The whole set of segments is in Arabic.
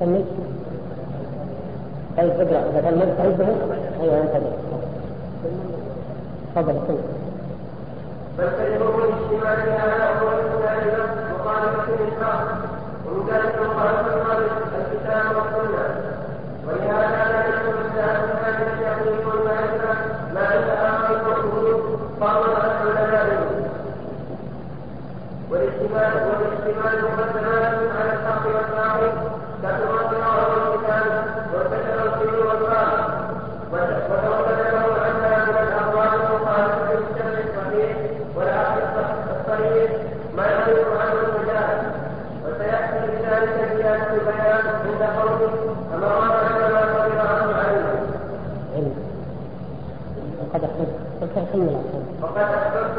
سميت طيب اقرأ. إذا كان مجد عنده طيب، أيوه انت تفضل تفضل فالتجربه الاجتماعيه على اول الثالثه مخالفه الاسلام ومن ذلك مخالفه الكتاب والسنة. ولهذا لا يدخل الاسلام هذا الشيخ يقول ما يتاخر الوجود فهو احتمال وتناهل عنا من الأقوال المخالفه للسمع الصحيح والعقل الصحيح ما يعرف عنه المجاهد وسيأتي بذلك زياده البيان عند قوله فما رد على ما قدر عنه علمه. وقد احسنت وقد احسنت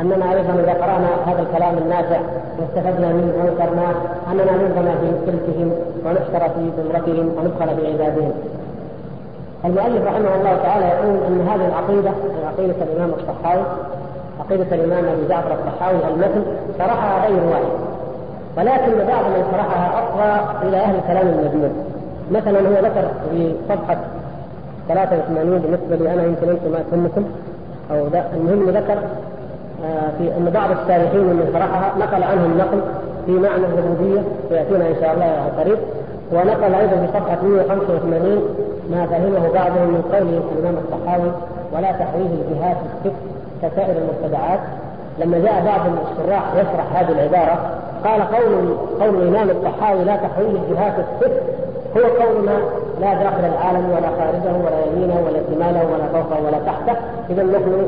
أننا أيضا إذا قرأنا هذا الكلام النافع واستفدنا منه ونكرناه أننا ننظم في سلكهم ونحشر في زمرتهم وندخل بعبادهم المؤلف رحمه الله تعالى يقول أن هذه العقيدة عقيدة الإمام الصحاوي عقيدة الإمام أبي جعفر الصحاوي المتن شرحها غير واحد. ولكن بعض من شرحها أقوى إلى أهل الكلام المجنون. مثلا هو ذكر في صفحة 83 بالنسبة لي أنا يمكن أنتم ما تهمكم أو المهم ذكر في أن بعض التاريخين من شرحها نقل عنهم نقل في معنى الربوبية سيأتينا إن شاء الله قريب. ونقل أيضا في صفحة 185 ما فهمه بعضهم من قوله الامام الصحاوي ولا تحويه الجهات الست كسائر المبتدعات لما جاء بعض الشراح يشرح هذه العبارة قال قول قول الإمام الصحاوي لا تحويه الجهات الست هو قولنا لا داخل العالم ولا خارجه ولا يمينه ولا شماله ولا فوقه ولا تحته. اذا نحن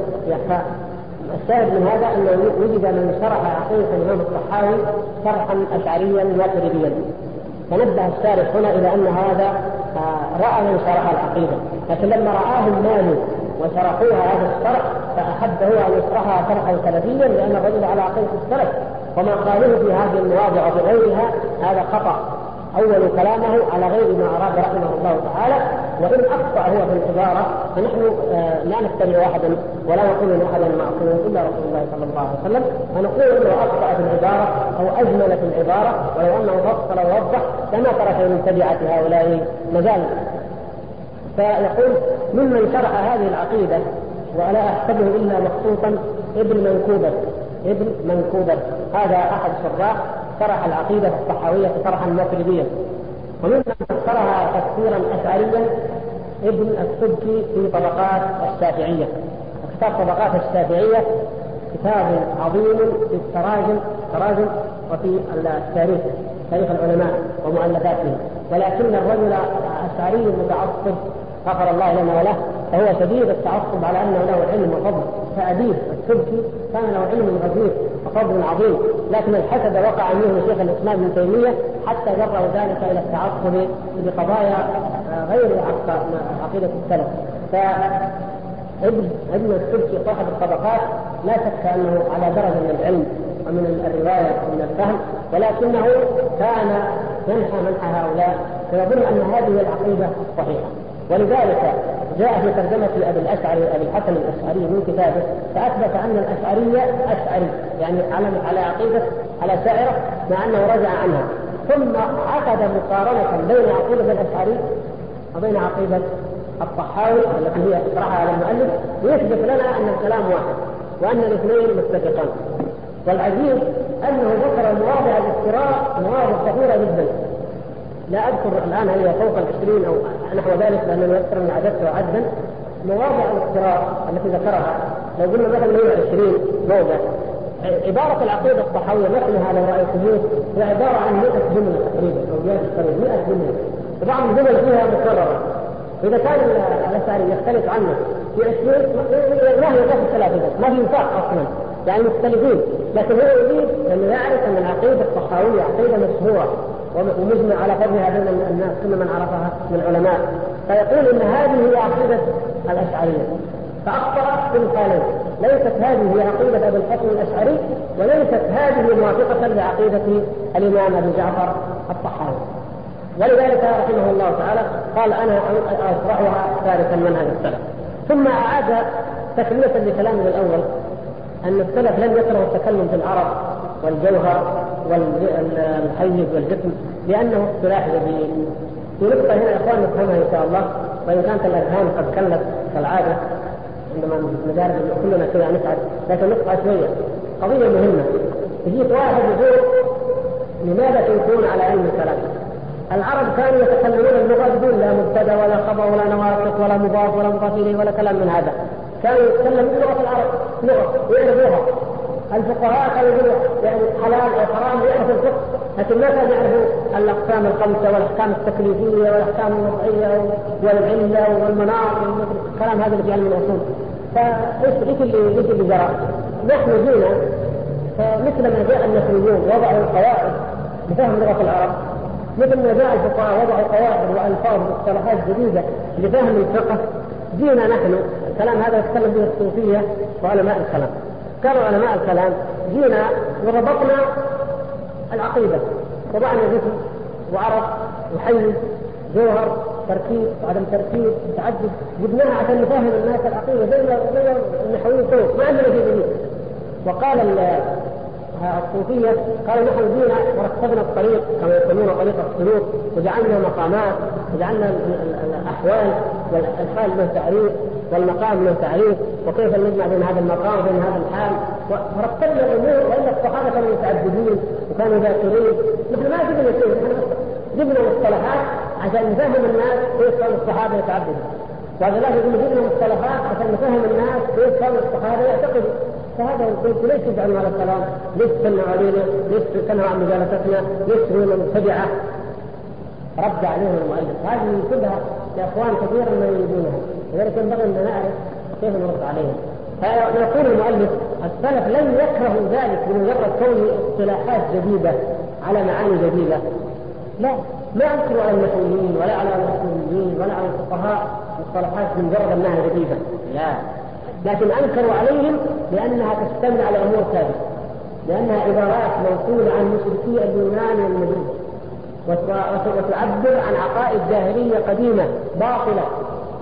الشاهد من هذا أنه وجد من شرح عقيدة الإمام الصحاوي شرحا اشعريا ماتريديا فنبه الشارح هنا إلى أن هذا آه، رأى من شرح العقيدة. لكن لما راهم مالك وشرحوها هذا الشرح فاحب هو أن يشرحها شرحا سلفيا لأن الرجل على عقيدة السلف. وما قالوه في هذه المواضع وفي غيرها هذا خطأ. أول كلامه على غير ما أراد رحمه الله تعالى. وإن أخطأ هو في العبارة فنحن آه، لا نتبع احدا ولا نقول إن احدا معصوم إلا رسول الله صلى الله عليه وسلم. فنقول إنه أخطأ في العبارة أو أجمل في العبارة ولو أنه فصل ووضح لما ترك من تبعة هؤلاء مجال. فيقول ممن شرح هذه العقيدة ولا أحسبه إلا مخصوصا ابن منكوبة. ابن منكوبة. هذا أحد الشراح شرح العقيدة الصحوية شرحا ماتريديا وممن فسرها تفسيرا أشعريا ابن السبكي في طبقات الشافعية. كتاب طبقات الشافعية كتاب عظيم في التراجم تراجم وفي التاريخ تاريخ العلماء ومؤلفاتهم. ولكن الرجل الأشعري المتعصب غفر الله لنا وله فهو شديد التعصب على أنه له علم وفضل. كابيه السبكي كان له علم غزير وفضل عظيم. لكن الحسد وقع منه شيخ الإسلام ابن تيمية حتى جره ذلك إلى التعصب بقضايا غير عقيدة السلف. ابن ابن السبكي صاحب الطبقات لا شك أنه على درجة من العلم ومن الرواية ومن الفهم ولكنه كان ينحى منحى هؤلاء ويظن أن هذه العقيدة صحيحة. ولذلك جاء في ترجمة أبي الأشعري أبي الحسن الأشعري من كتابه فأثبت أن الأشعرية أشعري يعني على على عقيدة على شاعرة مع أنه رجع عنها. ثم عقد مقارنة بين عقيدة الأشعري وبين عقيدة الطحاوي التي هي اقترحها على المؤلف ليثبت لنا أن الكلام واحد وأن الاثنين متفقان. والعجيب أنه ذكر مواضع الافتراء مواضع كثيرة جدا. لا أذكر الآن هي فوق العشرين أو نحو ذلك لانني أكثر من عددت عدا مواضع الافتراء التي ذكرها لو قلنا مثلا 120 موضع عبارة العقيدة الطحاوية مثلها لو رأيتموه هي عبارة عن 100 جملة تقريبا أو زيادة تقريبا 100 جملة. وبعض الجمل فيها مكررة. إذا كان الأشعري يختلف عنه في 20 ما هي ذات الثلاثة ما في وفاق أصلا. يعني مختلفين. لكن هو يريد أن يعرف أن العقيدة الطحاوية عقيدة مشهورة ومجمع على فضلها بين الناس كل من عرفها من العلماء فيقول إن هذه هي عقيدة الأشعرية. فاخطا في الحالين ليست هذه هي عقيدة ابي الحسن الأشعري وليست هذه موافقة لعقيدة الإمام ابي جعفر الطحاوي. ولذلك رحمه الله تعالى قال أنا أشرحها تاركا منهج السلف ثم أعاد تكمله لكلامه الأول أن السلف لم يكرهوا التكلم في العرب والجوهر والحيز والجسم لأنه اصطلاح جديد. في نقطة هنا يا إخوان نفهمها إن شاء الله وإن كانت الأذهان قد كلت كالعادة عندما ندارس كلنا كذا نسعد لكن نقطة شوية قضية مهمة يجيك واحد يقول لماذا تنكرون على علم الكلام؟ العرب كانوا يتكلمون اللغة بدون لا مبتدأ ولا خبر ولا نواقص ولا مضاف ولا مضاف اليه ولا كلام من هذا. كانوا يتكلمون لغة العرب لغة يعرفوها الفقهاء كانوا يقولوا يعني حلال أو حرام يعرفوا الفقه لكن ما كانوا يعرفوا الأقسام الخمسة والأحكام التكليفية والأحكام الوضعية والعلة والمناط الكلام هذا اللي في علم الأصول فايش إيش اللي إيش اللي جرى؟ نحن جينا فمثل ما جاء النحويون وضعوا القواعد لفهم لغة العرب مثل ما جاء الفقهاء وضعوا قواعد والفاظ ومصطلحات جديده لفهم الفقه جينا نحن الكلام هذا يتكلم به الصوفية وعلماء الكلام. قالوا علماء الكلام جينا وربطنا العقيدة. وضعنا جسم وعرف وحيز جوهر تركيب وعدم تركيب تعدد جبناها عشان نفهم الناس العقيدة زي زي النحويين ما عندنا شيء جديد. وقال الصوفية قالوا نحن جينا ورتبنا الطريق كما يسمونه طريق السلوك وجعلنا مقامات وجعلنا الأحوال والحال له تعريف والمقام له تعريف وكيف نجمع بين هذا المقام وبين هذا الحال. ورتبنا الأمور وإن الصحابة كانوا متعددين وكانوا ذاكرين. نحن ما جبنا شيء جبنا مصطلحات عشان نفهم الناس كيف كانوا الصحابة يتعددوا وهذا لا يقول جبنا مصطلحات عشان نفهم الناس كيف كانوا الصحابة يعتقدوا فهذا قلت ليش تجعلنا على الكلام؟ ليش تنهى علينا؟ ليش تنهى عن مجالستنا؟ ليش هو مبتدعه؟ رد عليهم المؤلف هذه كلها يا إخوان كثيرا ما يريدونها لذلك ينبغي أن نعرف كيف نرد عليهم فيقول المؤلف السلف لم يكرهوا ذلك بمجرد كون اصطلاحات جديدة على معاني جديدة لا ما انكروا على المسؤولين ولا على الاصوليين ولا على الفقهاء مصطلحات بمجرد أنها جديدة لا لكن أنكروا عليهم لانها تشتمل على أمور ثابتة لأنها عبارات موصولة عن مشركي اليونان والمجوس وتعبر عن عقائد جاهلية قديمة باطلة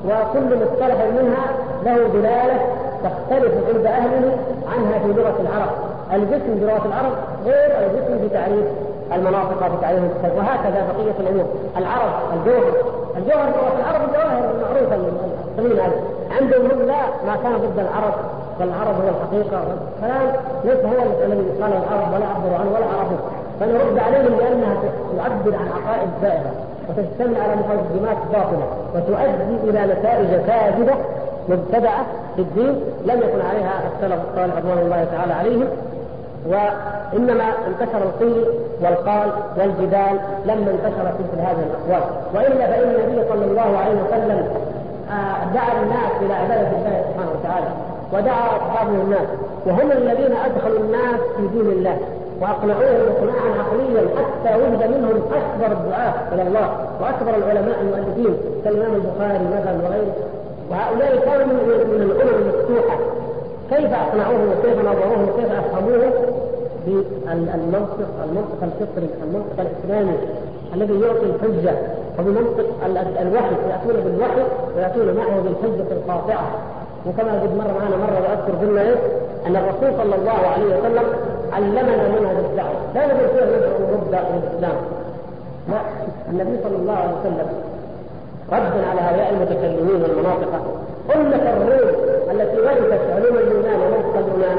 وكل مصطلح منها له دلالة تختلف عند أهله عنها في لغة العرب. الجسم بلغة العرب غير الجسم في تعريف المناطق وفي تعريف وهكذا بقية الأمور العرب الجوهر الجوهر بلغة العرب الجواهر المعروفه هذا عندهم هم لا ما كان ضد العرب والعرب هو الحقيقة. والكلام ليس هو الذي قال العرب ولا عبروا عنه ولا عرفوا فنرد عليهم لأنها تعبر عن عقائد زائره وتجتمع على مقدمات باطلة وتؤدي إلى نتائج كاذبة مبتدعة في الدين لم يكن عليها السلف الصالح رضوان الله تعالى عليهم. وإنما انتشر القيل والقال والجدال لما انتشرت مثل هذه الأقوال. وإلا فإن النبي صلى الله عليه وسلم دعا الناس إلى عبادة الله سبحانه وتعالى ودعا أصحابه الناس وهم الذين أدخلوا الناس في دين الله وأقنعوهم اقناعا عقليا حتى وجد منهم أكبر الدعاة إلى الله وأكبر العلماء المؤلفين كالإمام البخاري مثلا وغيره. وهؤلاء كانوا من الأمم المفتوحة. كيف أقنعوهم وكيف نظروهم وكيف افهموه بالمنطق المنطق الفطري المنطق الإسلامي الذي يعطي الحجة وبمنطق الوحي ياتون بالوحي ويأتون معه بالحجة القاطعة. وكما قد مر معنا مرة وأذكر قلنا إيه؟ أن الرسول صلى الله عليه وسلم علمنا منهج الدعوه لا نقول فيه ندعو رد الإسلام. لا النبي صلى الله عليه وسلم ردا على هؤلاء المتكلمين والمناطق. أمة الروم التي ورثت علوم اليونان ومنطق اليونان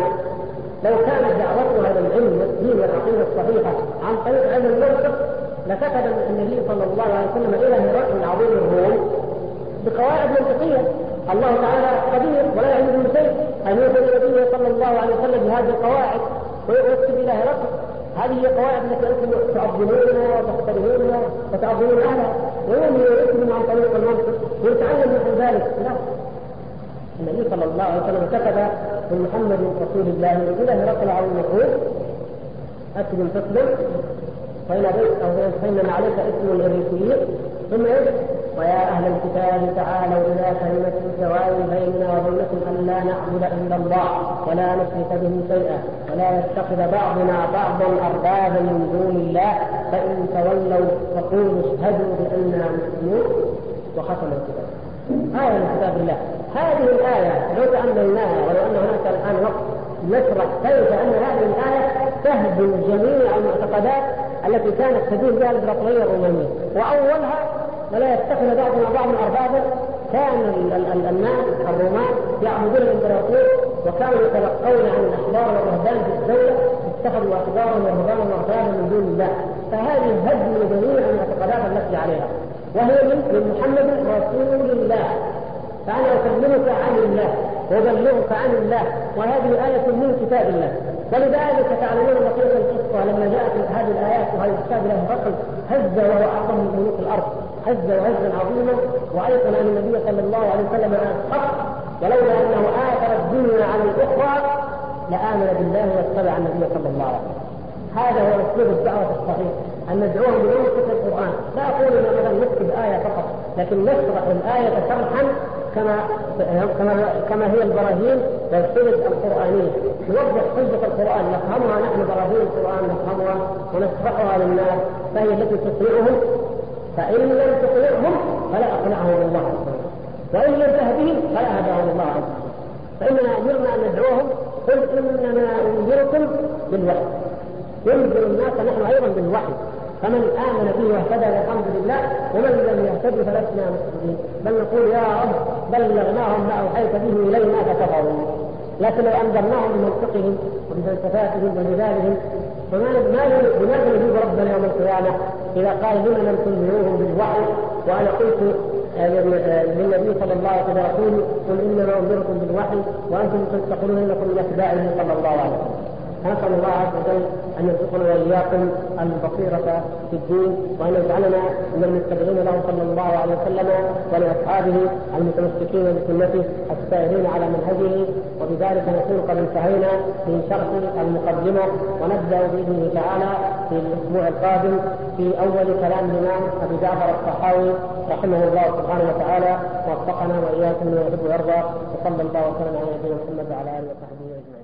لو كانت دعوتها إلى العلم والدين والعقيده الصحيحة عن طريق علم المنطق لكتب النبي صلى الله عليه وسلم إلى هرقل عظيم الروم بقواعد منطقية. الله تعالى قدير ولا يعلم شيء. أن يوصل النبي صلى الله عليه وسلم بهذه القواعد ويكتب إلى هرقل هذه القواعد التي أنتم تعظمونها وتحترمونها وتعظمون أهلها. ويوم يريكم عن طريق المنطق ويتعلم من ذلك. لا النبي صلى الله عليه وسلم كتب من محمد رسول الله إلى هرقل عظيم الروم اسلم تسلم فإن أبيت أو عليك اسم الإريسيين ثم إيش؟ ويا أهل الكتاب تعالوا إلى كلمة سواء بيننا وبينكم أن لا نعبد إلا الله ولا نشرك به شيئا ولا يتخذ بعضنا بعضا أربابا من دون الله فإن تولوا فقولوا اشهدوا بأننا مسلمون وختم الكتاب. آية من كتاب الله. هذه الآية لو تأملناها ولو أن هناك الآن وقت نشرح كيف أن هذه الآية تهدم جميع المعتقدات التي كانت تدين بها الإمبراطورية الرومانية. وأولها ولا يتخذ بعضنا بعضا اربابا كان الناس الرومان يعبدون الإمبراطور وكانوا يتلقون عن الأحبار والرهبان في الدولة اتخذوا احبارا ورهبانا وأربابا من دون الله. فهذه هدم جميع المعتقدات التي عليها. وهي من محمد رسول الله. فأنا أكلمك عن الله وأبلغك عن الله. وهذه آية من كتاب الله. ولذلك تعلمون بقية القصة لما جاءت هذه الآيات وهذا الكتاب له بطل هز وهو أعظم من ملوك الأرض. هز وهزا عظيما وأيقن أن النبي صلى الله عليه وسلم حق ولولا أنه آثر الدنيا على الأخرى لآمن بالله واتبع النبي صلى الله عليه وسلم. هذا هو أسلوب الدعوة الصحيح أن ندعوهم بمنطق القرآن. لا أقول ان مثلا نكتب آية فقط لكن نشرح الآية شرحا كما كما كما هي البراهين والسند القرانيه نوضح حجة القرآن نفهمها نحن براهين القرآن نفهمها ونشرحها للناس فهي التي تقنعهم فإن لم تقنعهم فلا أقنعهم الله عز وجل. وإن لم تهدهم فلا هداهم الله عز وجل. فإننا أمرنا أن ندعوهم قل إنما انذركم بالوحي. ينذر الناس نحن أيضا بالوحي. فمن آمن به واهتدى فالحمد لله ومن لم يهتد فلسنا مسلمين. بل نقول يا رب بلغناهم ما أوحيت به الينا فكفروا لكن لو أنذرناهم بمنطقهم وبفلسفاتهم وجدالهم فما لماذا نجيب ربنا يوم القيامة اذا قال لم لم تنذروهم بالوحي؟ وأنا قلت آه، للنبي صلى الله عليه وسلم يقول قل إنما أنذركم بالوحي وأنتم تقولون انكم من أتباعه صلى الله عليه وسلم. نسأل الله عز وجل أن يرزقنا وإياكم البصيرة في الدين وأن يجعلنا من المتبعين له صلى الله عليه وسلم ولأصحابه المتمسكين بسنته السائرين على منهجه. وبذلك نكون قد انتهينا من شرح المقدمة ونبدأ بإذنه تعالى في الأسبوع القادم في أول كلام الإمام أبي جعفر الطحاوي رحمه الله سبحانه وتعالى. وفقنا وإياكم لما يحب ويرضى وصلى الله وسلم على نبينا محمد وعلى آله وصحبه أجمعين.